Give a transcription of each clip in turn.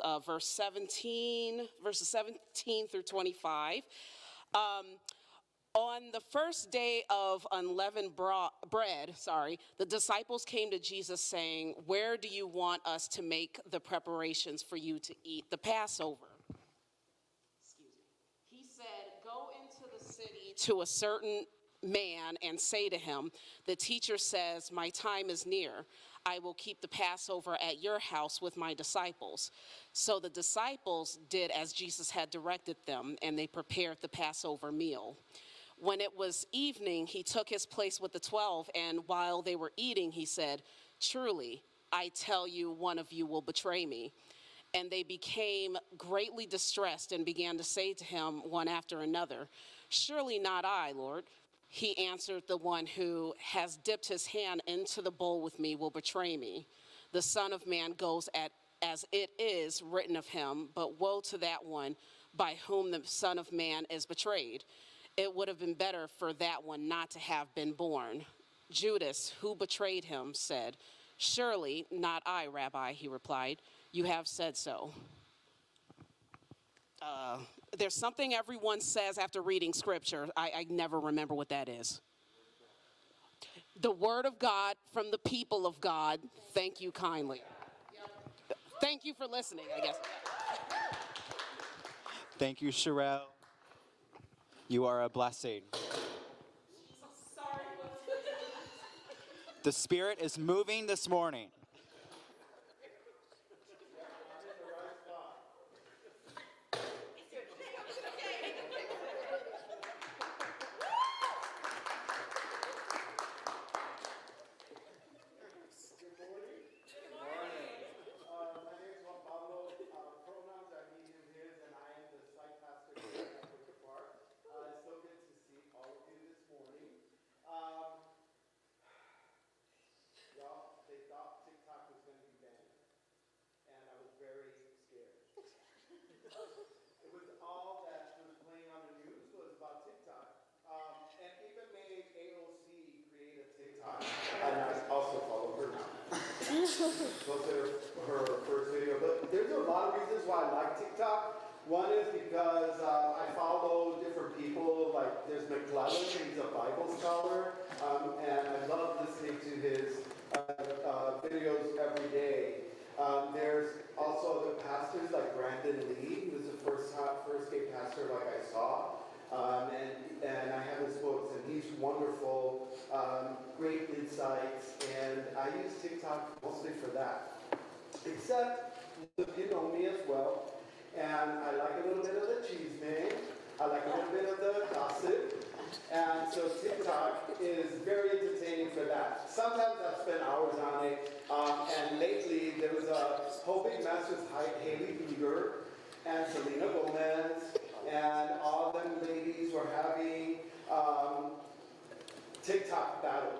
uh, verse 17, verses 17 through 25. Um, on the first day of unleavened bro- bread, sorry, the disciples came to Jesus saying, Where do you want us to make the preparations for you to eat the Passover? Excuse me. He said, Go into the city to a certain man and say to him, The teacher says, My time is near. I will keep the Passover at your house with my disciples. So the disciples did as Jesus had directed them, and they prepared the Passover meal. When it was evening, he took his place with the twelve, and while they were eating, he said, Truly, I tell you, one of you will betray me. And they became greatly distressed and began to say to him one after another, Surely not I, Lord. He answered, The one who has dipped his hand into the bowl with me will betray me. The Son of Man goes at as it is written of him, but woe to that one by whom the Son of Man is betrayed. It would have been better for that one not to have been born. Judas, who betrayed him, said, Surely not I, Rabbi, he replied. You have said so. Uh, there's something everyone says after reading scripture. I, I never remember what that is. The word of God from the people of God. Thank you kindly. Thank you for listening, I guess. Thank you, Sherelle. You are a blessing. The Spirit is moving this morning. Good morning. Good morning. Uh, my name is Juan Pablo. Uh, pronouns are he, him, his, and I am the site pastor here at Wicker Park. Uh, it's so good to see all of you this morning. Um, y'all, they thought TikTok was going to be banned, and I was very scared. it was all that was playing on the news was about TikTok. Um, and even made AOC create a TikTok. And I also follow her now. Those are her first video. But there's a lot of reasons why I like TikTok. One is because uh, I follow different people. Like there's McClellan, he's a Bible scholar, um, and I love listening to his uh, uh, videos every day. Um, there's also the pastors like Brandon Lee, who was the first first gay pastor like I saw. Um, and, and I have his books, and he's wonderful, um, great insights, and I use TikTok mostly for that. Except, you know me as well, and I like a little bit of the cheese man, I like a little bit of the gossip, and so TikTok is very entertaining for that. Sometimes I spend hours on it, um, and lately there was a whole big mess with Hailey Bieber and Selena Gomez, and all them ladies were having um, TikTok battle.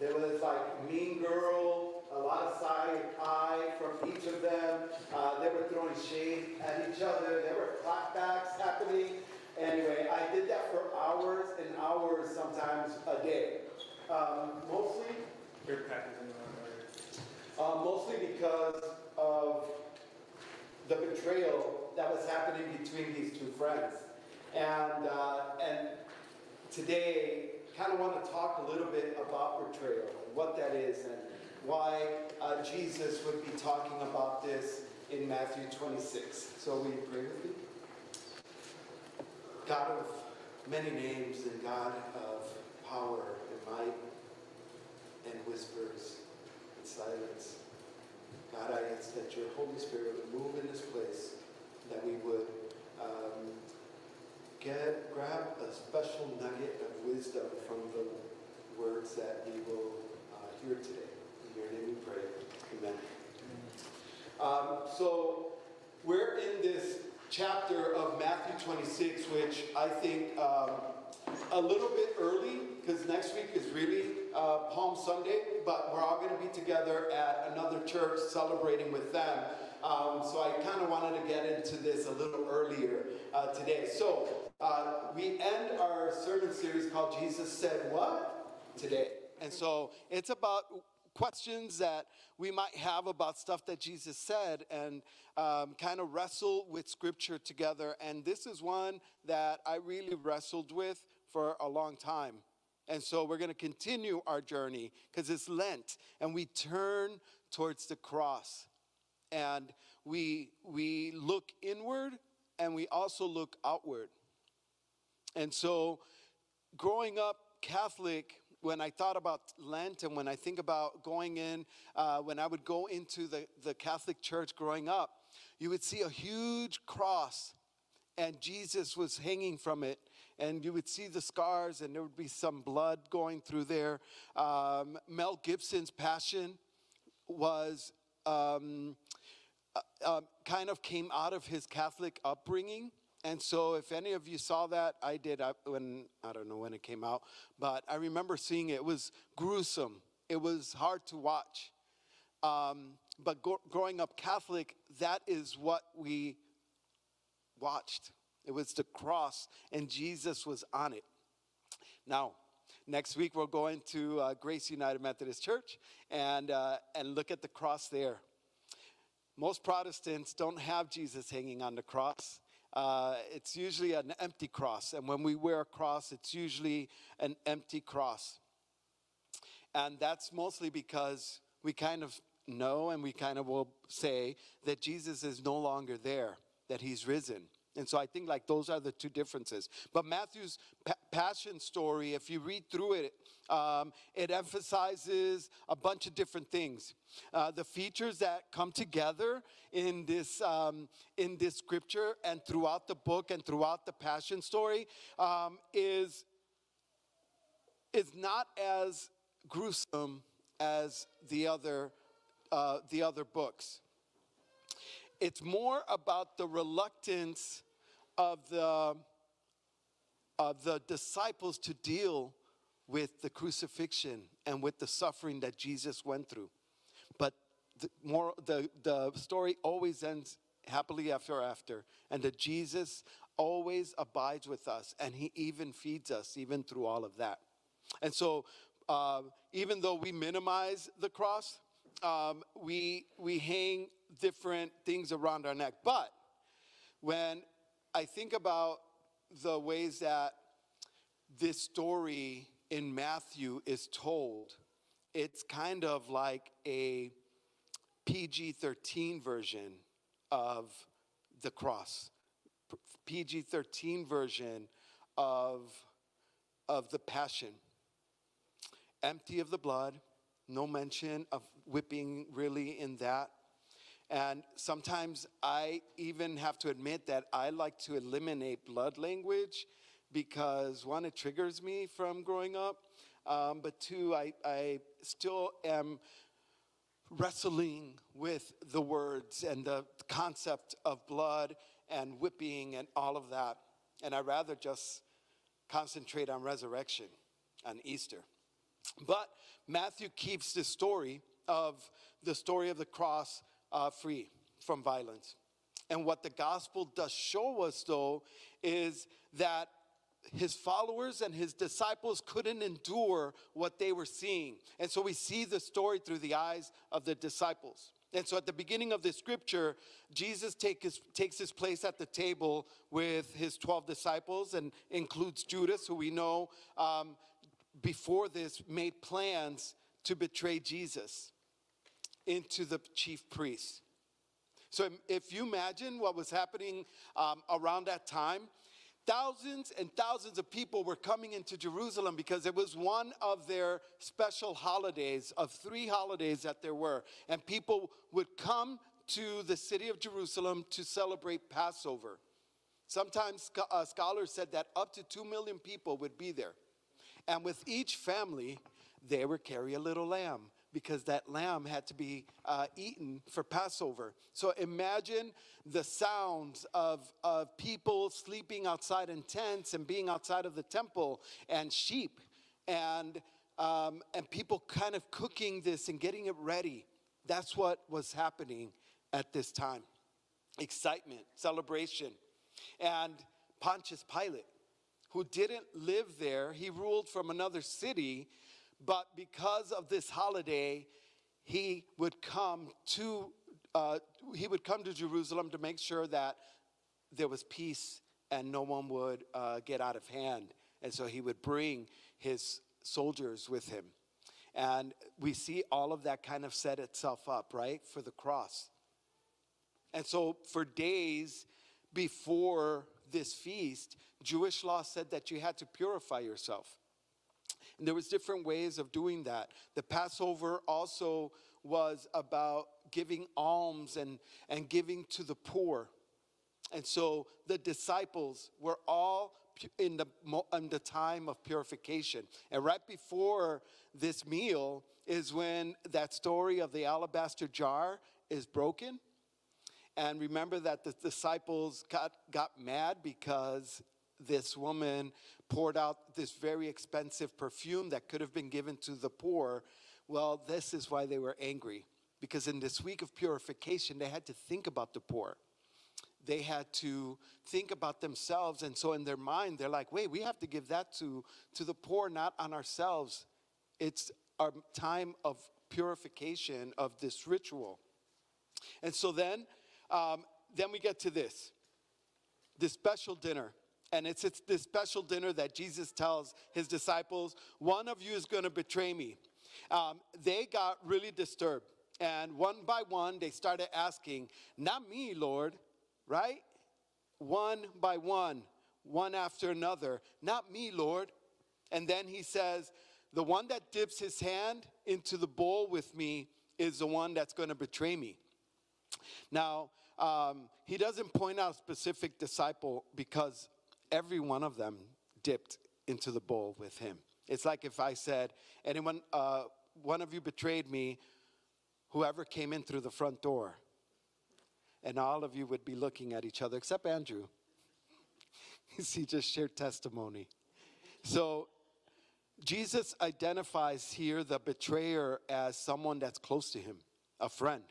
There was like Mean Girl, a lot of side eye from each of them. Uh, they were throwing shade at each other. There were clapbacks happening. Anyway, I did that for hours and hours, sometimes a day. Um, mostly, uh, mostly because of the betrayal that was happening between these two friends. And, uh, and today, kind of want to talk a little bit about betrayal and what that is and why uh, Jesus would be talking about this in Matthew 26. So you pray with me? God of many names and God of power and might and whispers and silence. God, I ask that your Holy Spirit would move in this place, that we would um, get grab a special nugget of wisdom from the words that we will uh, hear today. In your name we pray. Amen. Um, so we're in this chapter of Matthew 26, which I think um, a little bit early because next week is really uh, Palm Sunday, but we're all going to be together at another church celebrating with them. Um, so I kind of wanted to get into this a little earlier uh, today. So uh, we end our sermon series called Jesus Said What? today. And so it's about questions that we might have about stuff that Jesus said and um, kind of wrestle with scripture together. And this is one that I really wrestled with for a long time. And so we're going to continue our journey because it's Lent and we turn towards the cross and we, we look inward and we also look outward. And so growing up Catholic, when I thought about Lent and when I think about going in, uh, when I would go into the, the Catholic Church growing up, you would see a huge cross and Jesus was hanging from it. And you would see the scars, and there would be some blood going through there. Um, Mel Gibson's Passion was um, uh, kind of came out of his Catholic upbringing. And so, if any of you saw that, I did I, when I don't know when it came out, but I remember seeing it. It was gruesome. It was hard to watch. Um, but go, growing up Catholic, that is what we watched. It was the cross, and Jesus was on it. Now, next week we're going to uh, Grace United Methodist Church and, uh, and look at the cross there. Most Protestants don't have Jesus hanging on the cross. Uh, it's usually an empty cross, and when we wear a cross, it's usually an empty cross. And that's mostly because we kind of know and we kind of will say that Jesus is no longer there, that he's risen. And so I think like those are the two differences. But Matthew's pa- passion story, if you read through it, um, it emphasizes a bunch of different things. Uh, the features that come together in this um, in this scripture and throughout the book and throughout the passion story um, is is not as gruesome as the other uh, the other books. It's more about the reluctance of the, of the disciples to deal with the crucifixion and with the suffering that Jesus went through. But the, more, the, the story always ends happily after after, and that Jesus always abides with us, and he even feeds us, even through all of that. And so, uh, even though we minimize the cross, um, we, we hang different things around our neck. But when I think about the ways that this story in Matthew is told, it's kind of like a PG 13 version of the cross, PG 13 version of, of the passion. Empty of the blood, no mention of whipping really in that. And sometimes I even have to admit that I like to eliminate blood language because one, it triggers me from growing up, um, but two, I, I still am wrestling with the words and the concept of blood and whipping and all of that. And I rather just concentrate on resurrection, on Easter. But Matthew keeps the story of the story of the cross uh, free from violence. And what the gospel does show us, though, is that his followers and his disciples couldn't endure what they were seeing. And so we see the story through the eyes of the disciples. And so at the beginning of the scripture, Jesus take his, takes his place at the table with his 12 disciples and includes Judas, who we know um, before this made plans to betray Jesus into the chief priests. So if you imagine what was happening um, around that time, thousands and thousands of people were coming into Jerusalem because it was one of their special holidays, of three holidays that there were. And people would come to the city of Jerusalem to celebrate Passover. Sometimes uh, scholars said that up to two million people would be there. And with each family, they would carry a little lamb because that lamb had to be uh, eaten for Passover. So imagine the sounds of, of people sleeping outside in tents and being outside of the temple and sheep and, um, and people kind of cooking this and getting it ready. That's what was happening at this time excitement, celebration. And Pontius Pilate, who didn't live there, he ruled from another city but because of this holiday, he would come to uh, he would come to Jerusalem to make sure that there was peace and no one would uh, get out of hand. And so he would bring his soldiers with him. And we see all of that kind of set itself up, right, for the cross. And so for days before this feast, Jewish law said that you had to purify yourself. And there was different ways of doing that. The Passover also was about giving alms and, and giving to the poor. And so the disciples were all in the, in the time of purification. And right before this meal is when that story of the alabaster jar is broken. And remember that the disciples got, got mad because this woman poured out this very expensive perfume that could have been given to the poor. Well, this is why they were angry. Because in this week of purification, they had to think about the poor. They had to think about themselves. And so in their mind, they're like, wait, we have to give that to, to the poor, not on ourselves. It's our time of purification of this ritual. And so then, um, then we get to this, this special dinner. And it's, it's this special dinner that Jesus tells his disciples, one of you is going to betray me. Um, they got really disturbed. And one by one, they started asking, Not me, Lord, right? One by one, one after another, Not me, Lord. And then he says, The one that dips his hand into the bowl with me is the one that's going to betray me. Now, um, he doesn't point out a specific disciple because every one of them dipped into the bowl with him. It's like if I said, anyone, uh, one of you betrayed me, whoever came in through the front door. And all of you would be looking at each other, except Andrew. he just shared testimony. So Jesus identifies here the betrayer as someone that's close to him, a friend.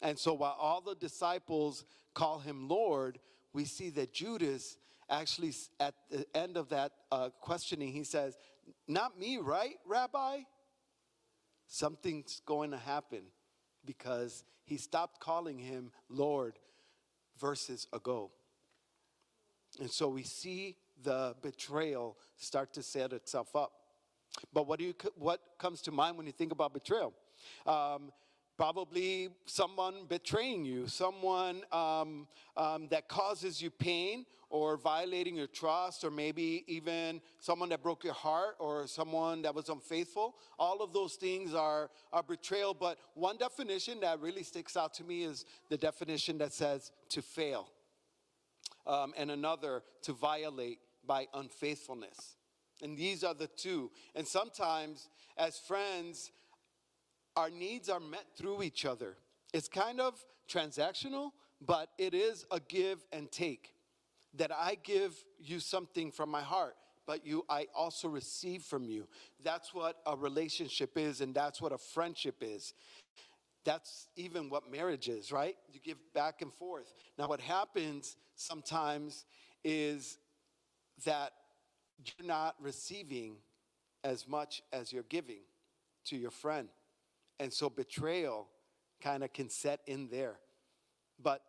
And so while all the disciples call him Lord, we see that Judas actually, at the end of that uh, questioning, he says, Not me, right, Rabbi? Something's going to happen because he stopped calling him Lord verses ago. And so we see the betrayal start to set itself up. But what, do you, what comes to mind when you think about betrayal? Um, probably someone betraying you, someone um, um, that causes you pain or violating your trust, or maybe even someone that broke your heart or someone that was unfaithful. All of those things are, are betrayal. But one definition that really sticks out to me is the definition that says to fail, um, and another to violate by unfaithfulness. And these are the two. And sometimes, as friends, our needs are met through each other. It's kind of transactional, but it is a give and take. That I give you something from my heart, but you I also receive from you. That's what a relationship is, and that's what a friendship is. That's even what marriage is, right? You give back and forth. Now, what happens sometimes is that you're not receiving as much as you're giving to your friend. And so betrayal kind of can set in there. But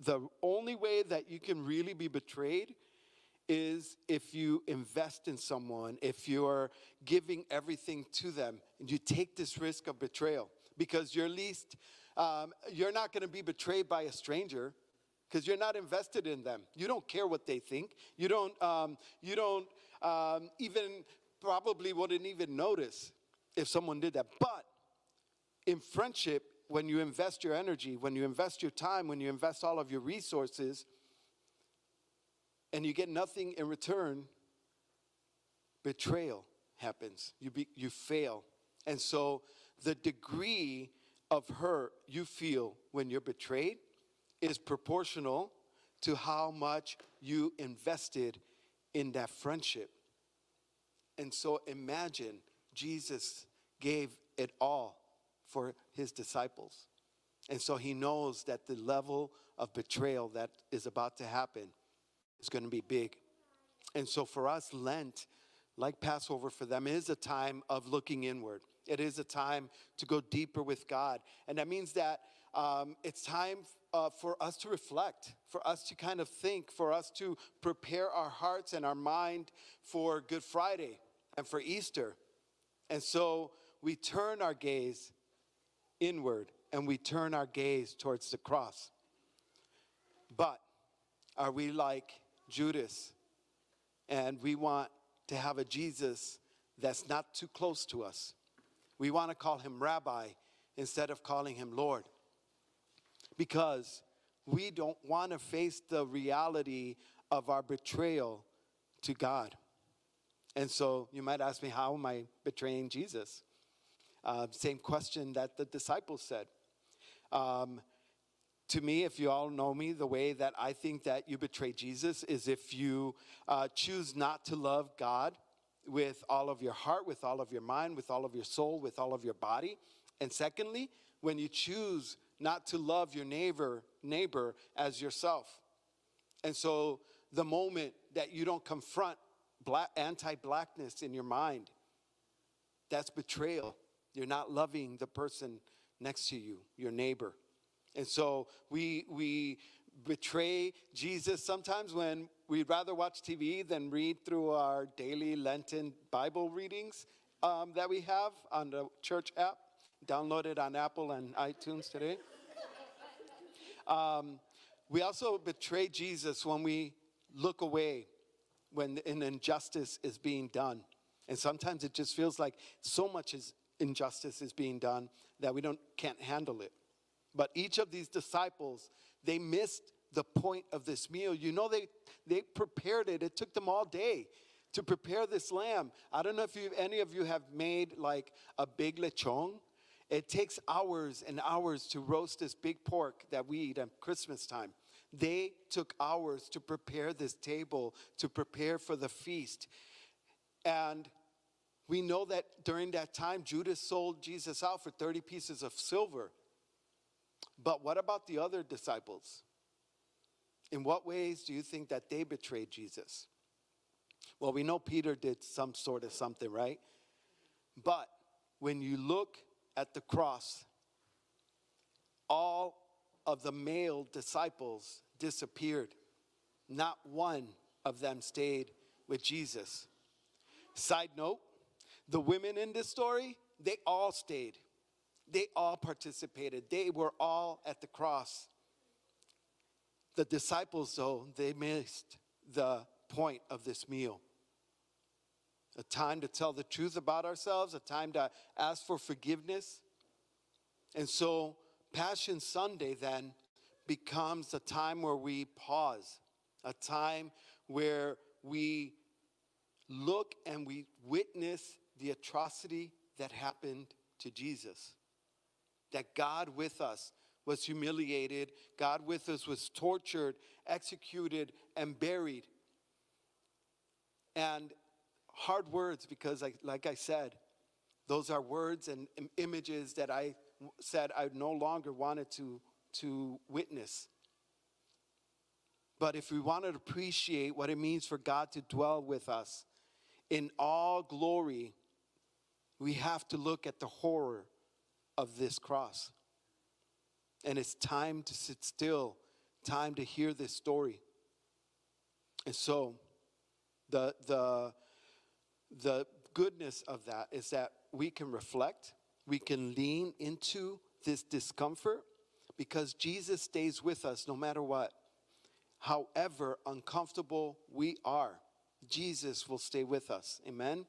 the only way that you can really be betrayed is if you invest in someone, if you're giving everything to them, and you take this risk of betrayal because you're least, um, you're not going to be betrayed by a stranger because you're not invested in them. You don't care what they think. You don't, um, you don't um, even probably wouldn't even notice if someone did that. But in friendship, when you invest your energy, when you invest your time, when you invest all of your resources, and you get nothing in return, betrayal happens. You, be, you fail. And so the degree of hurt you feel when you're betrayed is proportional to how much you invested in that friendship. And so imagine Jesus gave it all for his disciples. And so he knows that the level of betrayal that is about to happen is going to be big. And so for us, Lent, like Passover for them, is a time of looking inward. It is a time to go deeper with God. And that means that um, it's time uh, for us to reflect, for us to kind of think, for us to prepare our hearts and our mind for Good Friday and for Easter. And so we turn our gaze inward and we turn our gaze towards the cross. But are we like Judas and we want to have a Jesus that's not too close to us? We want to call him rabbi instead of calling him Lord because we don't want to face the reality of our betrayal to God. And so you might ask me, how am I betraying Jesus? Uh, same question that the disciples said. Um, to me, if you all know me, the way that I think that you betray Jesus is if you uh, choose not to love God with all of your heart, with all of your mind, with all of your soul, with all of your body. And secondly, when you choose not to love your neighbor neighbor as yourself. And so the moment that you don't confront black, anti-blackness in your mind, that's betrayal. You're not loving the person next to you, your neighbor. And so we we betray Jesus sometimes when we'd rather watch TV than read through our daily Lenten Bible readings um, that we have on the church app. downloaded on Apple and iTunes today. Um, we also betray Jesus when we look away when an injustice is being done. And sometimes it just feels like so much is injustice is being done that we don't can't handle it. But each of these disciples, they missed the point of this meal. You know they they prepared it. It took them all day to prepare this lamb. I don't know if you any of you have made like a big lechon it takes hours and hours to roast this big pork that we eat at Christmas time. They took hours to prepare this table, to prepare for the feast. And we know that during that time, Judas sold Jesus out for 30 pieces of silver. But what about the other disciples? In what ways do you think that they betrayed Jesus? Well, we know Peter did some sort of something, right? But when you look at the cross, all of the male disciples disappeared. Not one of them stayed with Jesus. Side note, the women in this story, they all stayed. They all participated. They were all at the cross. The disciples, though, they missed the point of this meal a time to tell the truth about ourselves, a time to ask for forgiveness. And so, Passion Sunday then becomes a time where we pause, a time where we look and we witness the atrocity that happened to Jesus. That God with us was humiliated, God with us was tortured, executed, and buried. And hard words because, I, like I said, those are words and images that I said I no longer wanted to, to witness. But if we want to appreciate what it means for God to dwell with us in all glory, we have to look at the horror of this cross. And it's time to sit still, time to hear this story. And so, the, the, the goodness of that is that we can reflect, we can lean into this discomfort because Jesus stays with us no matter what. However uncomfortable we are, Jesus will stay with us. Amen?